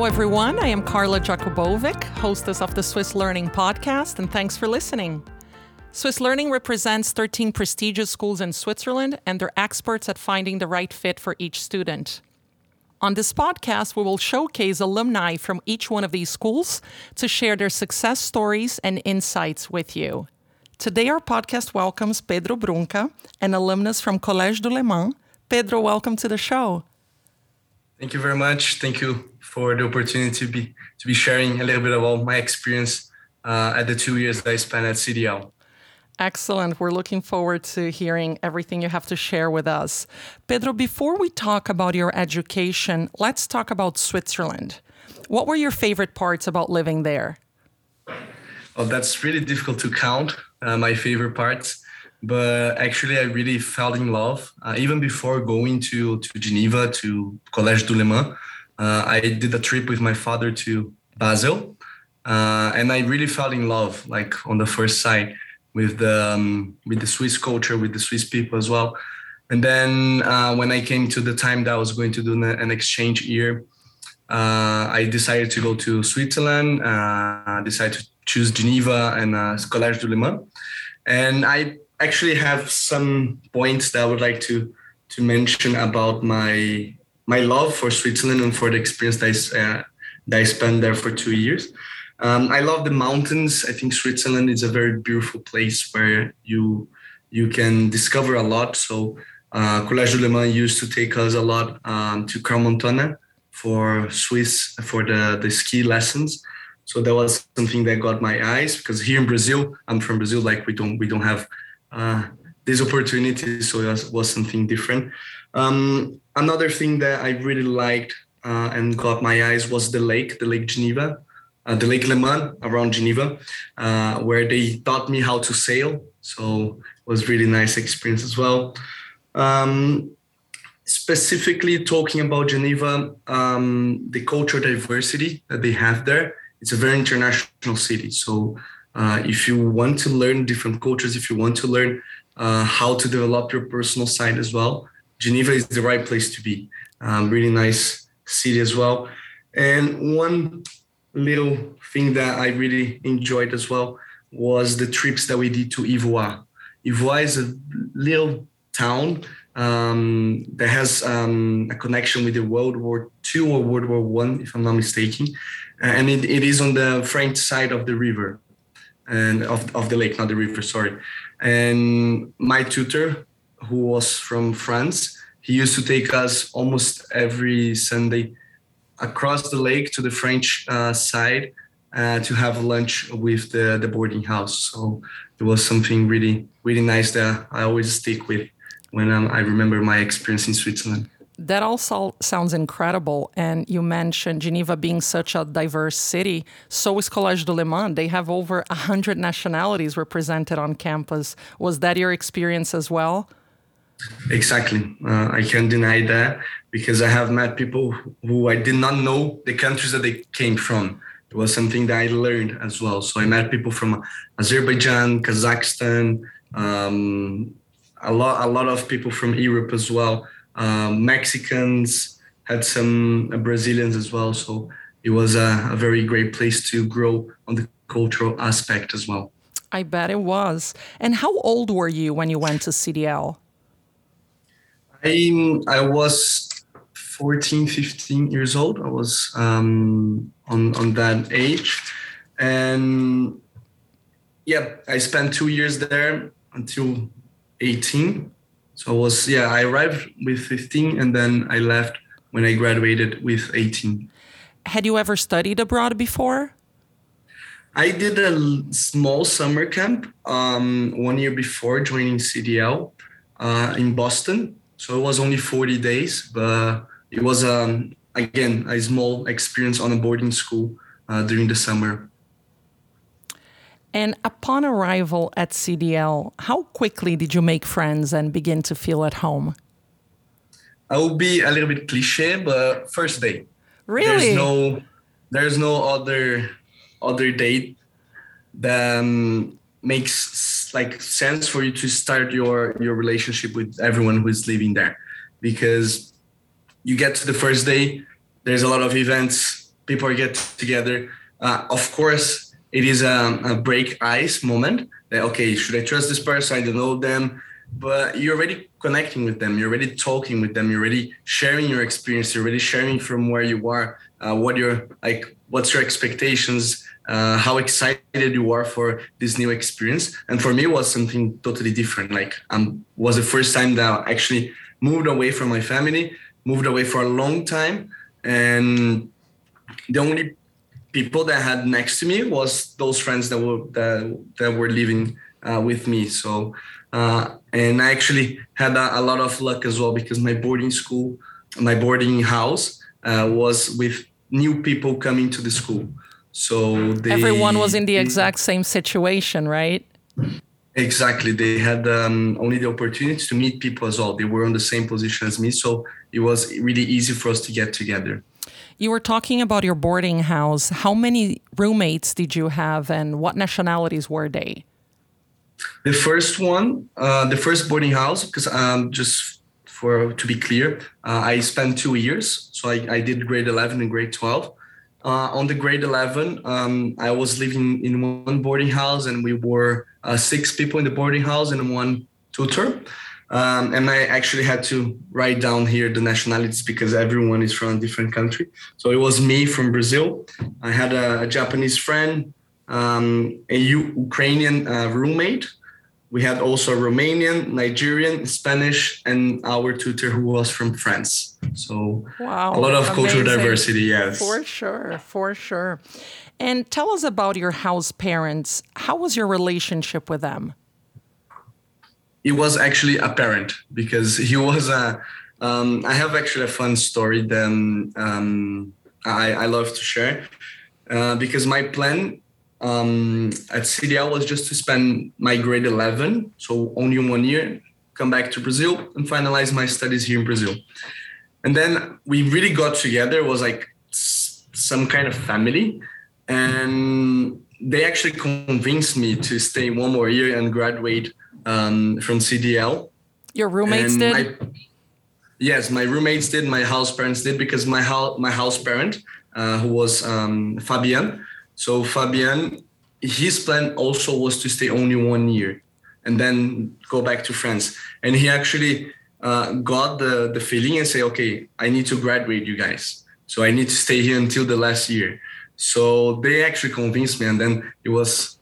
Hello, everyone. I am Carla Jakubovic, hostess of the Swiss Learning Podcast, and thanks for listening. Swiss Learning represents 13 prestigious schools in Switzerland, and they're experts at finding the right fit for each student. On this podcast, we will showcase alumni from each one of these schools to share their success stories and insights with you. Today, our podcast welcomes Pedro Brunca, an alumnus from Collège du Léman. Pedro, welcome to the show. Thank you very much. Thank you for the opportunity to be to be sharing a little bit about my experience uh, at the two years that I spent at CDL. Excellent. We're looking forward to hearing everything you have to share with us. Pedro, before we talk about your education, let's talk about Switzerland. What were your favorite parts about living there? Oh, that's really difficult to count, uh, my favorite parts. But actually, I really fell in love. Uh, even before going to, to Geneva, to Collège du Léman, uh, I did a trip with my father to Basel. Uh, and I really fell in love, like on the first sight with the um, with the Swiss culture, with the Swiss people as well. And then uh, when I came to the time that I was going to do an exchange year, uh, I decided to go to Switzerland. Uh, I decided to choose Geneva and uh, Collège du Léman. And I actually have some points that I would like to to mention about my my love for Switzerland and for the experience that I, uh, that I spent there for two years. Um, I love the mountains. I think Switzerland is a very beautiful place where you you can discover a lot. So uh, Collège du Léman used to take us a lot um, to Crans-Montana for Swiss for the the ski lessons. So that was something that got my eyes because here in Brazil, I'm from Brazil. Like we don't we don't have uh, these opportunity. so it was, was something different. Um, another thing that I really liked uh, and caught my eyes was the lake, the Lake Geneva uh, the Lake Leman around Geneva, uh, where they taught me how to sail. So it was really nice experience as well. Um, specifically talking about Geneva, um, the cultural diversity that they have there, it's a very international city. So uh, if you want to learn different cultures, if you want to learn uh, how to develop your personal side as well, Geneva is the right place to be. Um, really nice city as well. And one little thing that I really enjoyed as well was the trips that we did to Yvoire. Yvoire is a little town um, that has um, a connection with the World War II or World War One, if I'm not mistaken, and it, it is on the French side of the river and of, of the lake, not the river, sorry. And my tutor, who was from France, he used to take us almost every Sunday across the lake to the French uh, side uh, to have lunch with the, the boarding house. So it was something really, really nice that I always stick with when I remember my experience in Switzerland. That also sounds incredible. And you mentioned Geneva being such a diverse city. So is Collège du Léman. They have over 100 nationalities represented on campus. Was that your experience as well? Exactly. Uh, I can't deny that because I have met people who I did not know the countries that they came from. It was something that I learned as well. So I met people from Azerbaijan, Kazakhstan, um, a lot, a lot of people from Europe as well. Um, Mexicans had some uh, Brazilians as well. So it was a, a very great place to grow on the cultural aspect as well. I bet it was. And how old were you when you went to CDL? I I was 14, 15 years old. I was um, on on that age, and yeah, I spent two years there until 18. So I was yeah, I arrived with 15, and then I left when I graduated with 18. Had you ever studied abroad before? I did a small summer camp um, one year before joining CDL uh, in Boston so it was only 40 days, but it was um, again a small experience on a boarding school uh, during the summer. And upon arrival at CDL, how quickly did you make friends and begin to feel at home? I will be a little bit cliche, but first day. Really? There's no, there's no other other date than makes like sense for you to start your your relationship with everyone who is living there because you get to the first day there's a lot of events people get together. Uh, of course, it is a, a break ice moment. That okay, should I trust this person? I don't know them, but you're already connecting with them. You're already talking with them. You're already sharing your experience. You're already sharing from where you are, uh, what you're like, what's your expectations, uh, how excited you are for this new experience. And for me, it was something totally different. Like, um, was the first time that I actually moved away from my family, moved away for a long time, and the only people that I had next to me was those friends that were that, that were living uh, with me. So, uh, and I actually had a, a, lot of luck as well because my boarding school, my boarding house, uh, was with new people coming to the school. So they, everyone was in the exact same situation, right? Exactly. They had um, only the opportunity to meet people as well. They were on the same position as me, so it was really easy for us to get together. You were talking about your boarding house. How many roommates did you have, and what nationalities were they? The first one, uh, the first boarding house, because um, just for to be clear, uh, I spent two years. So I, I did grade 11 and grade 12. Uh, on the grade 11, um, I was living in one boarding house, and we were uh, six people in the boarding house and one tutor. Um, and I actually had to write down here the nationalities because everyone is from a different country. So it was me from Brazil. I had a, a Japanese friend, um, a U- Ukrainian uh, roommate. We had also Romanian, Nigerian, Spanish, and our tutor who was from France. So wow, a lot of cultural diversity, yes. For sure, for sure. And tell us about your house parents. How was your relationship with them? it was actually apparent because he was a. Um, I have actually a fun story that um, I, I love to share uh, because my plan um, at CDL was just to spend my grade 11, so only one year, come back to Brazil and finalize my studies here in Brazil. And then we really got together, it was like some kind of family. And they actually convinced me to stay one more year and graduate um, from CDL. Your roommates and did. I, yes, my roommates did. My house parents did because my house my house parent, uh, who was um, Fabian. So Fabian, his plan also was to stay only one year, and then go back to France. And he actually uh, got the the feeling and say, okay, I need to graduate, you guys. So I need to stay here until the last year. So they actually convinced me, and then it was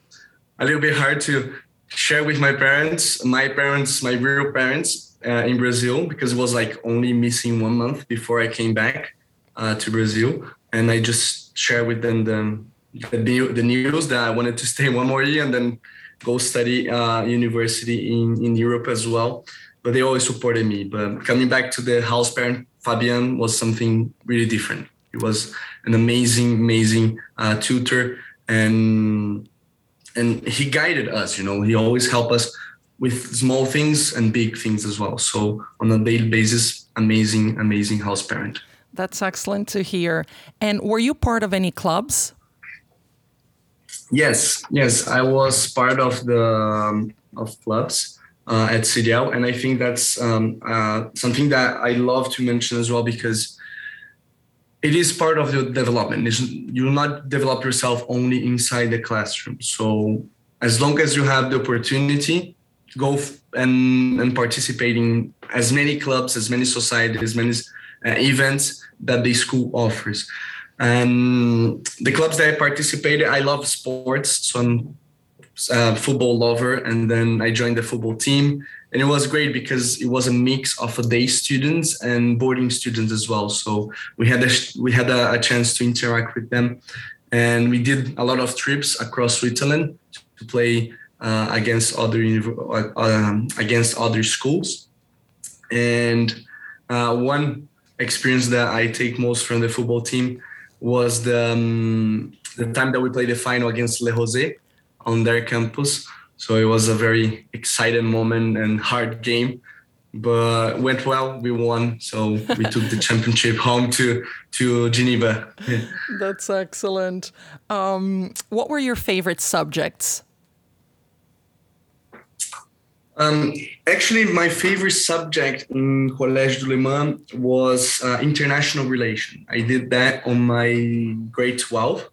a little bit hard to share with my parents, my parents, my real parents uh, in Brazil, because it was like only missing one month before I came back uh, to Brazil, and I just share with them the the, the news that I wanted to stay one more year and then go study uh, university in in Europe as well. But they always supported me. But coming back to the house parent, Fabian was something really different. He was an amazing, amazing uh, tutor and and he guided us you know. He always helped us with small things and big things as well. So on a daily basis amazing amazing house parent. That's excellent to hear. And were you part of any clubs? Yes yes. I was part of the um, of clubs uh, at cdl and i think that's um, uh, something that i love to mention as well because it is part of your development. It's, you will not develop yourself only inside the classroom. So as long as you have the opportunity, go f- and and participate in as many clubs, as many societies, as many uh, events that the school offers. And the clubs that I participated, I love sports, so I'm a football lover, and then I joined the football team and it was great because it was a mix of day students and boarding students as well. So we had a, we had a, a chance to interact with them, and we did a lot of trips across Switzerland to play uh, against other uh, um, against other schools. And uh, one experience that I take most from the football team was the um, the time that we played the final against Le Rosey on their campus so it was a very exciting moment and hard game, but went well. We won, so we took the championship home to to Geneva. That's excellent. Um, what were your favorite subjects? Um, actually, my favorite subject in Collège du Léman was uh, international relation. I did that on my grade 12.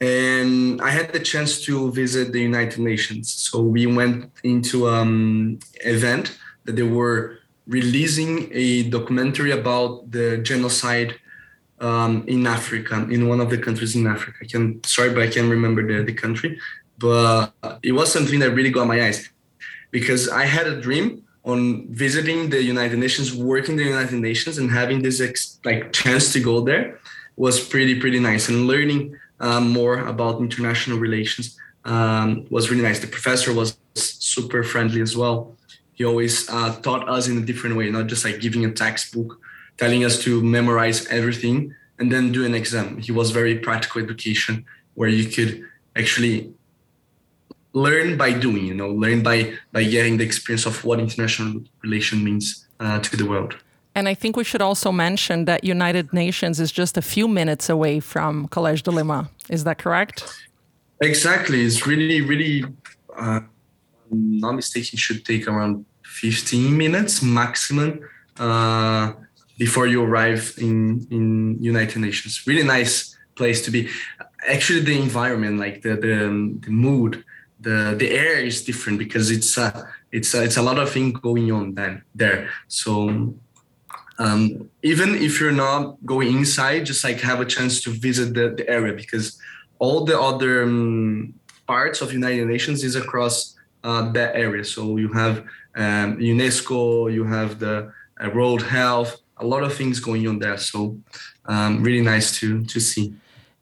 And I had the chance to visit the United Nations. So we went into an um, event that they were releasing a documentary about the genocide um, in Africa, in one of the countries in Africa. I can sorry, but I can't remember the, the country. But it was something that really got my eyes because I had a dream on visiting the United Nations, working the United Nations, and having this ex- like chance to go there was pretty pretty nice. And learning um, more about international relations um, was really nice. The professor was super friendly as well. He always uh, taught us in a different way, not just like giving a textbook, telling us to memorize everything and then do an exam. He was very practical education where you could actually learn by doing you know learn by by getting the experience of what international relation means uh, to the world and I think we should also mention that United Nations is just a few minutes away from Collège du Léman. Is that correct? Exactly. It's really, really, uh, not mistaken, should take around 15 minutes maximum uh, before you arrive in, in United Nations. Really nice place to be. Actually, the environment, like the, the, the mood, the the air is different because it's uh, it's uh, it's a lot of things going on then there. So um, even if you're not going inside, just like have a chance to visit the, the area because all the other um, parts of United Nations is across uh, that area. So you have um, UNESCO, you have the uh, World Health, a lot of things going on there. So um, really nice to to see.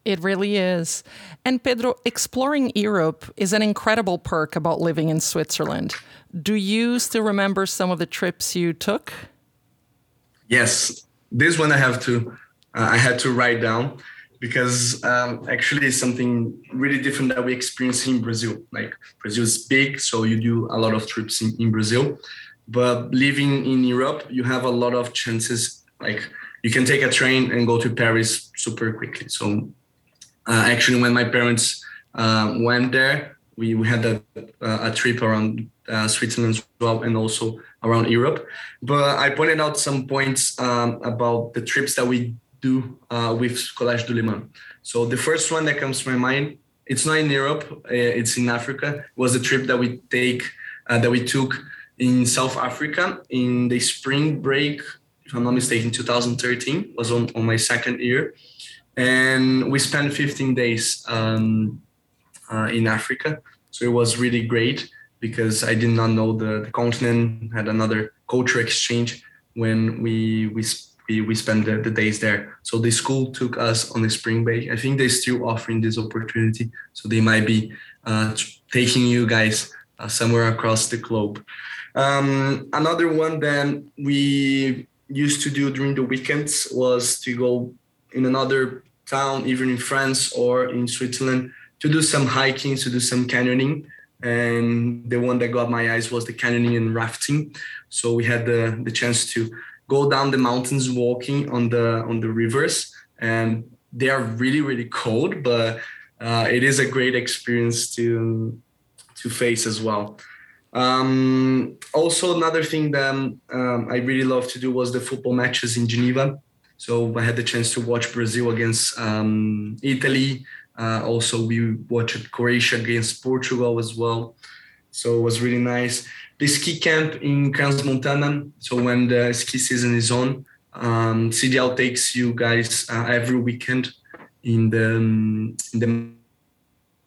It really is. And Pedro, exploring Europe is an incredible perk about living in Switzerland. Do you still remember some of the trips you took? Yes, this one I have to uh, I had to write down because um, actually it's something really different that we experience in Brazil. Like Brazil is big, so you do a lot of trips in, in Brazil. But living in Europe, you have a lot of chances. Like you can take a train and go to Paris super quickly. So uh, actually, when my parents uh, went there, we, we had a, a trip around uh, Switzerland as well, and also around Europe. But I pointed out some points um, about the trips that we do uh, with Collège du Léman. So the first one that comes to my mind, it's not in Europe, uh, it's in Africa. It was a trip that we take uh, that we took in South Africa in the spring break, if I'm not mistaken, 2013 was on, on my second year and we spent 15 days um, uh, in Africa. So it was really great because I did not know the, the continent, had another culture exchange when we we we, we spent the, the days there. So the school took us on the spring break. I think they're still offering this opportunity. So they might be uh, taking you guys uh, somewhere across the globe. Um, another one that we used to do during the weekends was to go in another town, even in France or in Switzerland, to do some hiking, to do some canyoning. And the one that got my eyes was the canyoning and rafting. So we had the, the chance to go down the mountains walking on the on the rivers. And they are really, really cold, but uh, it is a great experience to to face as well. Um, also, another thing that um, I really love to do was the football matches in Geneva. So I had the chance to watch Brazil against um, Italy. Uh, also, we watched Croatia against Portugal as well. So it was really nice. The ski camp in Crans Montana. So when the ski season is on, um, CDL takes you guys uh, every weekend in the um, in the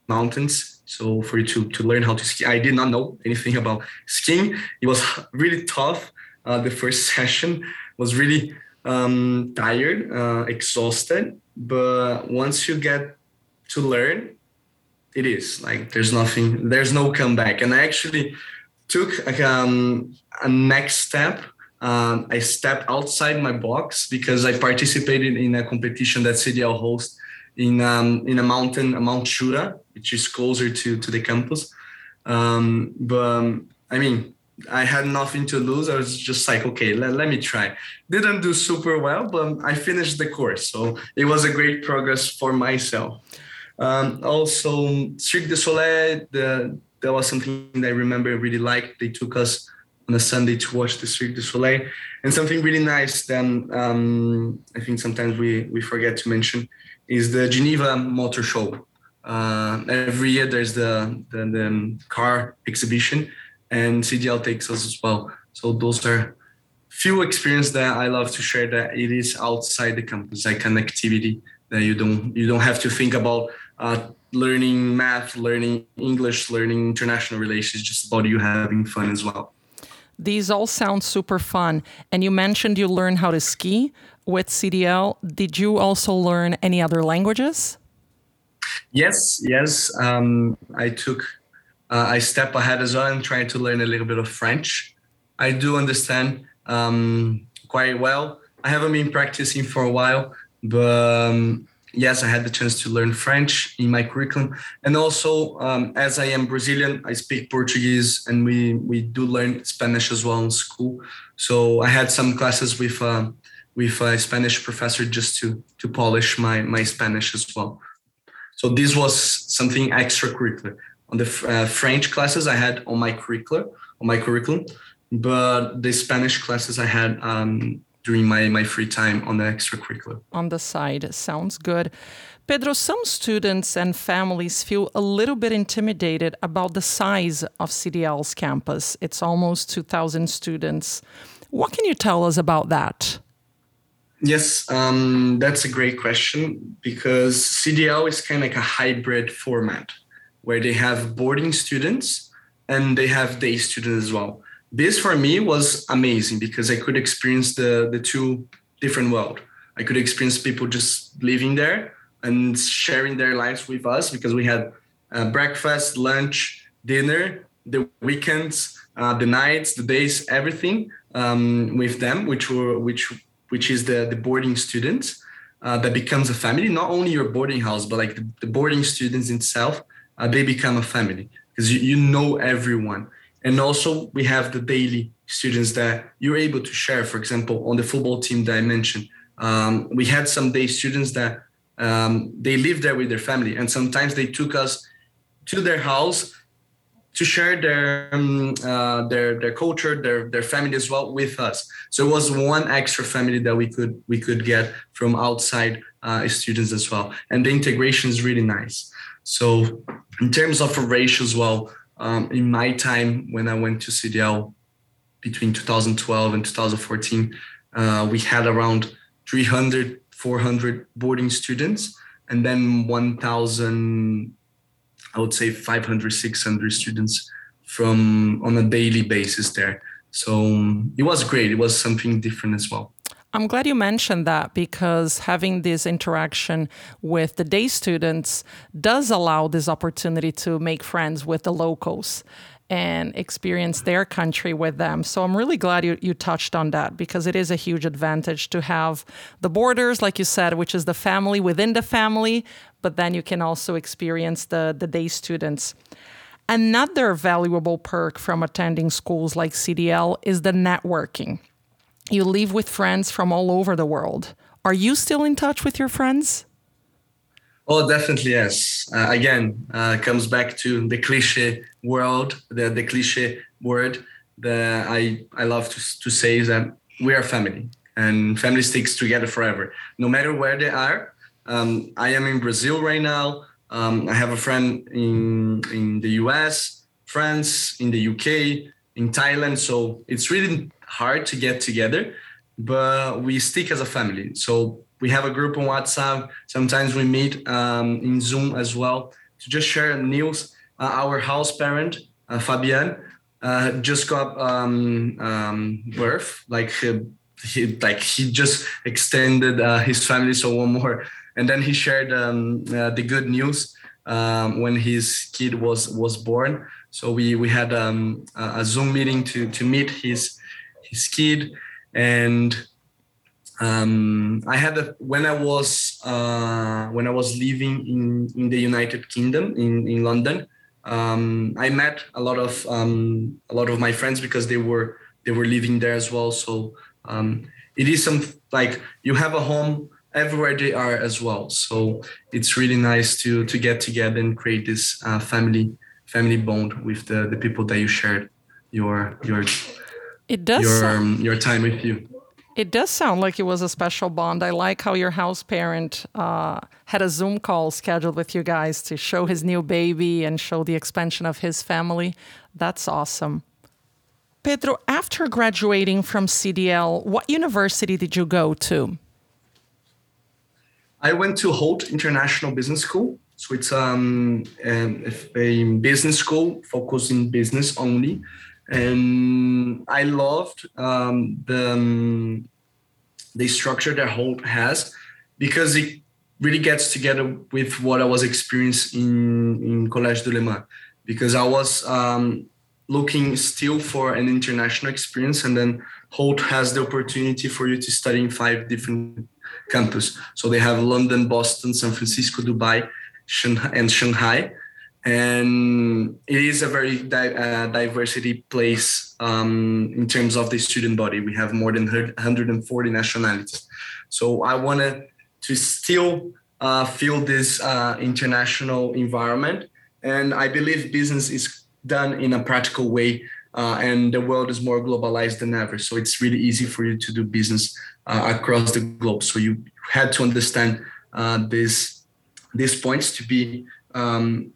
mountains. So for you to to learn how to ski, I did not know anything about skiing. It was really tough. Uh, the first session was really um, tired, uh, exhausted. But once you get to learn, it is like there's nothing, there's no comeback. And I actually took like, um, a next step. Um, I stepped outside my box because I participated in a competition that CDL hosts in um, in a mountain, Mount Jura, which is closer to to the campus. Um, but um, I mean, I had nothing to lose. I was just like, okay, let, let me try. Didn't do super well, but I finished the course. So it was a great progress for myself. Um, also, Cirque du Soleil, the that was something that I remember really liked. They took us on a Sunday to watch the Cirque du Soleil, and something really nice. Then um, I think sometimes we we forget to mention is the Geneva Motor Show. Uh, every year there's the, the, the car exhibition, and CDL takes us as well. So those are few experience that I love to share. That it is outside the campus, like an activity that you don't you don't have to think about uh, learning math, learning English, learning international relations. Just about you having fun as well. These all sound super fun. And you mentioned you learned how to ski with CDL. Did you also learn any other languages? Yes, yes. Um, I took uh, I step ahead as well and trying to learn a little bit of French. I do understand um, quite well. I haven't been practicing for a while, but um, yes, I had the chance to learn French in my curriculum, and also um, as I am Brazilian, I speak Portuguese, and we we do learn Spanish as well in school. So I had some classes with uh, with a Spanish professor just to to polish my my Spanish as well. So this was something extracurricular. On the uh, French classes I had on my curriculum, on my curriculum, but the Spanish classes I had um, during my, my free time on the extracurricular. On the side, sounds good. Pedro, some students and families feel a little bit intimidated about the size of CDL's campus. It's almost 2,000 students. What can you tell us about that? Yes, um, that's a great question because CDL is kind of like a hybrid format where they have boarding students and they have day students as well this for me was amazing because I could experience the the two different world. I could experience people just living there and sharing their lives with us because we had uh, breakfast, lunch, dinner, the weekends, uh, the nights, the days, everything um, with them, which were which which is the the boarding students uh, that becomes a family. Not only your boarding house, but like the, the boarding students itself, uh, they become a family because you, you know everyone and also we have the daily students that you're able to share for example on the football team that i mentioned. Um, we had some day students that um, they live there with their family and sometimes they took us to their house to share their um, uh, their their culture their their family as well with us. So it was one extra family that we could we could get from outside uh, students as well. And the integration is really nice. So in terms of ratio as well um, in my time when I went to CDL between 2012 and 2014, uh, we had around 300, 400 boarding students, and then 1,000, I would say 500, 600 students from on a daily basis there. So um, it was great. It was something different as well. I'm glad you mentioned that because having this interaction with the day students does allow this opportunity to make friends with the locals and experience their country with them. So I'm really glad you, you touched on that because it is a huge advantage to have the borders, like you said, which is the family within the family, but then you can also experience the, the day students. Another valuable perk from attending schools like CDL is the networking you live with friends from all over the world. Are you still in touch with your friends? Oh, definitely yes. Uh, again, uh, comes back to the cliche world, the, the cliche word that I, I love to, to say is that we are family and family sticks together forever, no matter where they are. Um, I am in Brazil right now. Um, I have a friend in, in the US, France, in the UK, in Thailand. So it's really hard to get together, but we stick as a family. So we have a group on WhatsApp. Sometimes we meet um, in Zoom as well to just share news. Uh, our house parent, uh, Fabian, uh, just got um, um, birth. Like he, he, like he just extended uh, his family, so one more. And then he shared um, uh, the good news um, when his kid was was born. So we we had um, a Zoom meeting to to meet his his kid, and um, I had a, when I was uh, when I was living in in the United Kingdom in in London. Um, I met a lot of um, a lot of my friends because they were they were living there as well. So um, it is some like you have a home everywhere they are as well. So it's really nice to to get together and create this uh, family family bond with the, the people that you shared your your it does your um, your time with you. It does sound like it was a special bond. I like how your house parent uh, had a Zoom call scheduled with you guys to show his new baby and show the expansion of his family. That's awesome. Pedro, after graduating from CDL, what university did you go to? I went to Hult International Business School. So it's um, a business school focused in business only. And I loved um, the, um, the structure that Hult has because it really gets together with what I was experiencing in, in Collège du Léman. Because I was um, looking still for an international experience and then Hult has the opportunity for you to study in five different campus. So they have London, Boston, San Francisco, Dubai, and Shanghai. And it is a very di- uh, diversity place um, in terms of the student body. We have more than 140 nationalities. So I wanted to still uh, feel this uh, international environment. And I believe business is done in a practical way uh, and the world is more globalized than ever. So it's really easy for you to do business uh, across the globe. So you had to understand uh, these points to be. Um,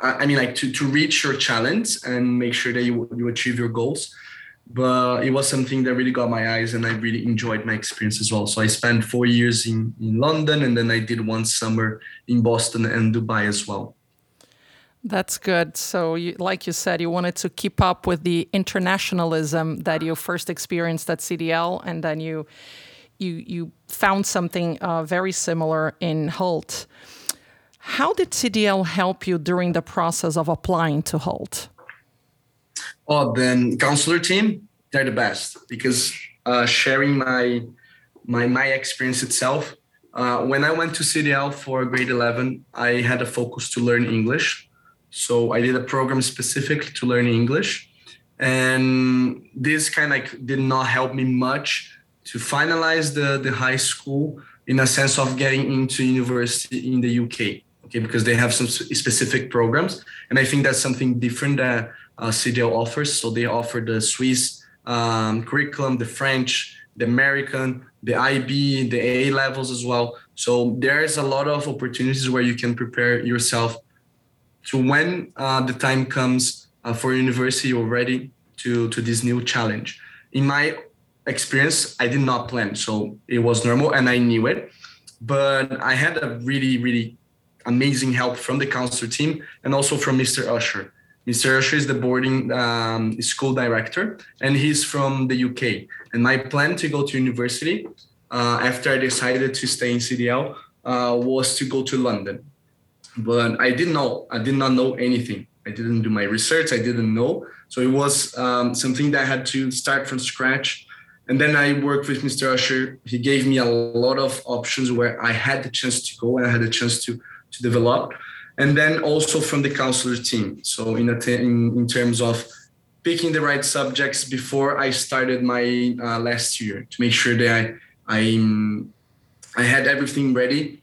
I mean, like to, to reach your challenge and make sure that you, you achieve your goals. But it was something that really got my eyes and I really enjoyed my experience as well. So I spent four years in, in London and then I did one summer in Boston and Dubai as well. That's good. So, you, like you said, you wanted to keep up with the internationalism that you first experienced at CDL, and then you you you found something uh, very similar in Hult. How did CDL help you during the process of applying to Hult? Oh, the counselor team, they're the best because uh, sharing my my my experience itself. Uh, when I went to CDL for grade 11, I had a focus to learn English so I did a program specifically to learn English. And this kind of did not help me much to finalize the, the high school in a sense of getting into university in the UK. Okay, because they have some specific programs. And I think that's something different that uh, CDL offers. So they offer the Swiss um, curriculum, the French, the American, the IB, the A levels as well. So there's a lot of opportunities where you can prepare yourself to when uh, the time comes uh, for university you're ready to to this new challenge in my experience i did not plan so it was normal and i knew it but i had a really really amazing help from the counselor team and also from mr usher mr usher is the boarding um, school director and he's from the uk and my plan to go to university uh, after i decided to stay in cdl uh, was to go to london but I didn't know. I did not know anything. I didn't do my research. I didn't know. So it was um, something that I had to start from scratch. And then I worked with Mr. Usher. He gave me a lot of options where I had the chance to go and I had the chance to to develop. And then also from the counselor team. So in in, in terms of picking the right subjects before I started my uh, last year to make sure that I I, I had everything ready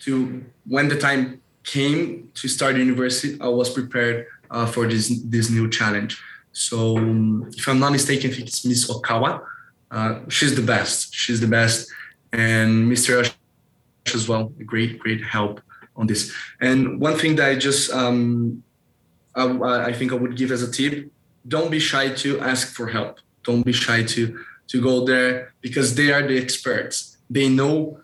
to when the time came to start university, I was prepared uh, for this this new challenge. So, um, if I'm not mistaken, I think it's Miss Okawa. Uh, she's the best. She's the best, and Mr. Ash as well. Great, great help on this. And one thing that I just um, I, I think I would give as a tip: don't be shy to ask for help. Don't be shy to to go there because they are the experts. They know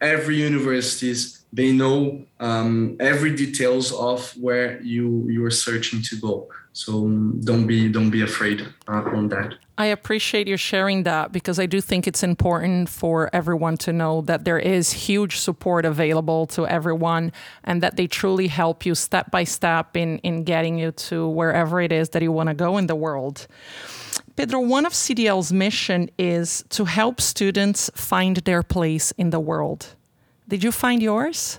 every universities they know um, every details of where you you are searching to go. So um, don't be don't be afraid uh, on that. I appreciate you sharing that because i do think it's important for everyone to know that there is huge support available to everyone and that they truly help you step by step in in getting you to wherever it is that you want to go in the world. Pedro, one of CDL's mission is to help students find their place in the world. Did you find yours?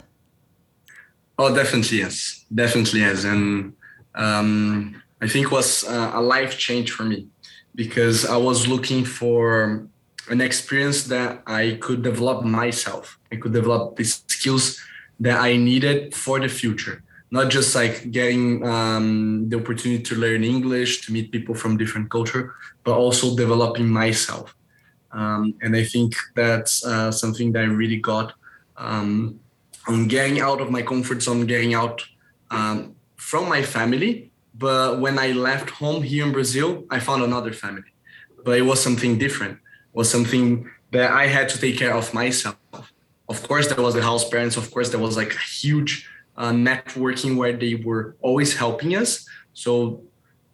Oh, definitely yes, definitely yes, and um, I think was uh, a life change for me because I was looking for an experience that I could develop myself. I could develop the skills that I needed for the future, not just like getting um, the opportunity to learn English, to meet people from different culture, but also developing myself. Um, and I think that's uh, something that I really got um, on getting out of my comfort zone, getting out um, from my family. But when I left home here in Brazil, I found another family. But it was something different. It was something that I had to take care of myself. Of course, there was the house parents. Of course, there was like a huge uh, networking where they were always helping us. So,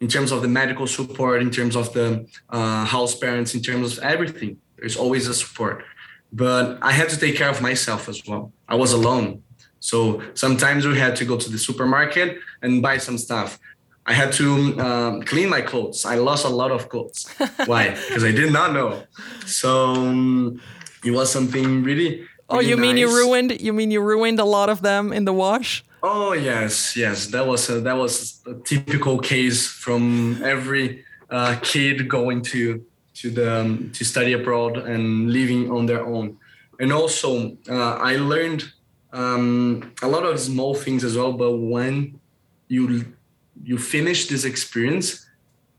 in terms of the medical support, in terms of the uh, house parents, in terms of everything, there's always a support. But I had to take care of myself as well. I was alone. So sometimes we had to go to the supermarket and buy some stuff. I had to um, clean my clothes. I lost a lot of clothes. Why? Because I did not know. So um, it was something really. Oh, you mean you ruined? You mean you ruined a lot of them in the wash? Oh yes, yes. That was a, that was a typical case from every uh, kid going to to the um, to study abroad and living on their own. And also, uh, I learned um, a lot of small things as well. But when you you finish this experience,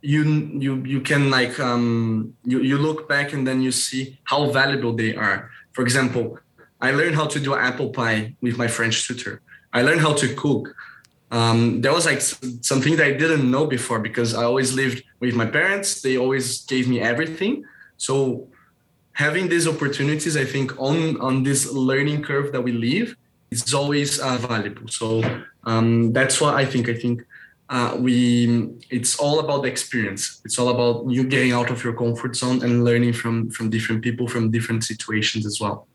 you you you can like um, you you look back and then you see how valuable they are. For example, I learned how to do apple pie with my French tutor. I learned how to cook. Um, that was like something that I didn't know before because I always lived with my parents. They always gave me everything. So having these opportunities, I think on on this learning curve that we live, it's always uh, valuable. So um, that's what I think. I think uh, we it's all about the experience it's all about you getting out of your comfort zone and learning from from different people from different situations as well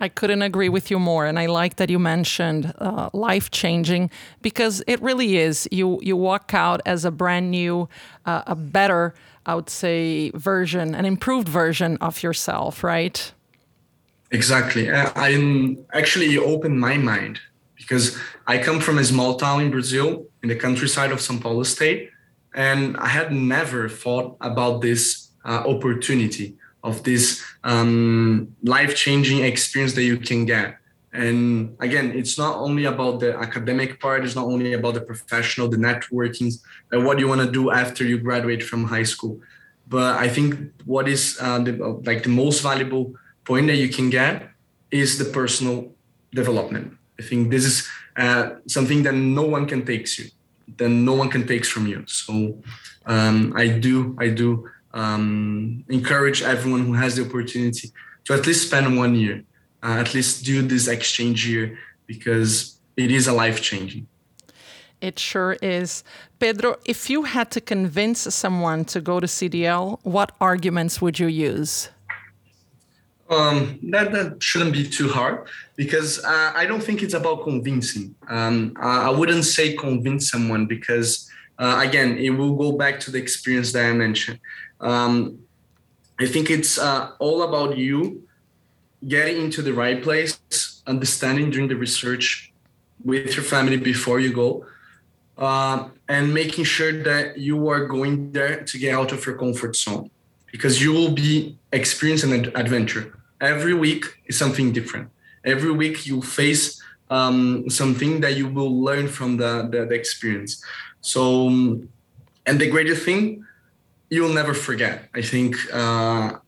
I couldn't agree with you more, and I like that you mentioned uh, life changing because it really is. You you walk out as a brand new, uh, a better, I would say, version, an improved version of yourself, right? Exactly. Uh, I'm actually opened my mind because I come from a small town in Brazil, in the countryside of São Paulo state, and I had never thought about this uh, opportunity of this um, life-changing experience that you can get. And again, it's not only about the academic part; it's not only about the professional, the networking, and what you want to do after you graduate from high school. But I think what is uh, the, like the most valuable point that you can get is the personal development I think this is uh, something that no one can take you, that no one can take from you. So um, I do, I do um, encourage everyone who has the opportunity to at least spend one year, uh, at least do this exchange year, because it is a life changing. It sure is. Pedro, if you had to convince someone to go to CDL, what arguments would you use? Um, that that shouldn't be too hard because uh, I don't think it's about convincing. Um, I, I wouldn't say convince someone because uh, again, it will go back to the experience that I mentioned. Um, I think it's uh, all about you getting into the right place, understanding during the research with your family before you go, uh, and making sure that you are going there to get out of your comfort zone because you will be experiencing an adventure every week is something different. Every week you face um, something that you will learn from the, the, the experience. So, um, and the greatest thing, you'll never forget. I think uh,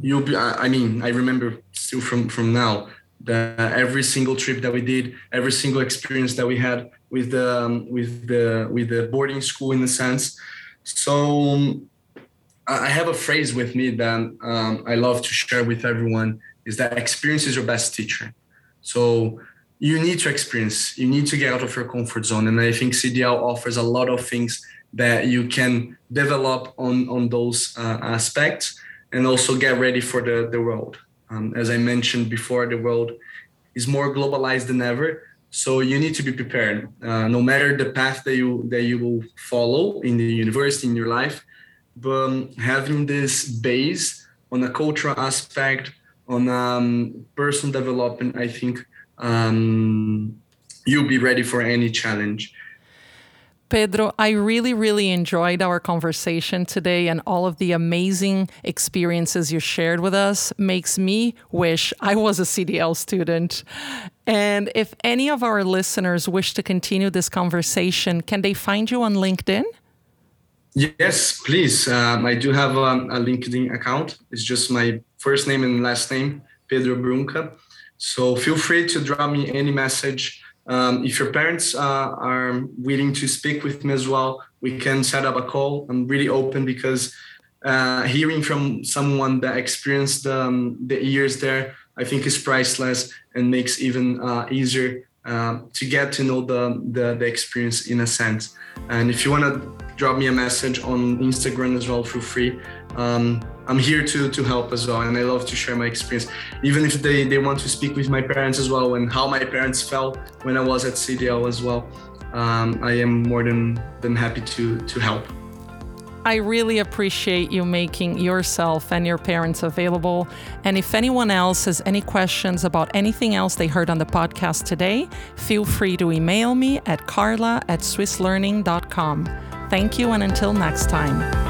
you'll be, I mean, I remember still from, from now that every single trip that we did, every single experience that we had with the, um, with the, with the boarding school in a sense. So um, I have a phrase with me that um, I love to share with everyone is that experience is your best teacher. So you need to experience, you need to get out of your comfort zone. And I think CDL offers a lot of things that you can develop on, on those uh, aspects and also get ready for the, the world. Um, as I mentioned before, the world is more globalized than ever. So you need to be prepared. Uh, no matter the path that you that you will follow in the university in your life, but um, having this base on a cultural aspect, on um, personal development, I think um, you'll be ready for any challenge. Pedro, I really, really enjoyed our conversation today and all of the amazing experiences you shared with us makes me wish I was a CDL student. And if any of our listeners wish to continue this conversation, can they find you on LinkedIn? Yes, please. Um, I do have a, a, LinkedIn account. It's just my first name and last name, Pedro Brunca. So feel free to drop me any message um, if your parents uh, are willing to speak with me as well, we can set up a call. I'm really open because uh, hearing from someone that experienced um, the years there, I think is priceless and makes even uh, easier uh, to get to know the, the, the experience in a sense. And if you want to drop me a message on Instagram as well, feel free. Um, I'm here to to help as well, and I love to share my experience, even if they they want to speak with my parents as well and how my parents felt when I was at CDL as well. Um, I am more than than happy to to help. I really appreciate you making yourself and your parents available. And if anyone else has any questions about anything else they heard on the podcast today, feel free to email me at carla at swisslearning.com. Thank you, and until next time.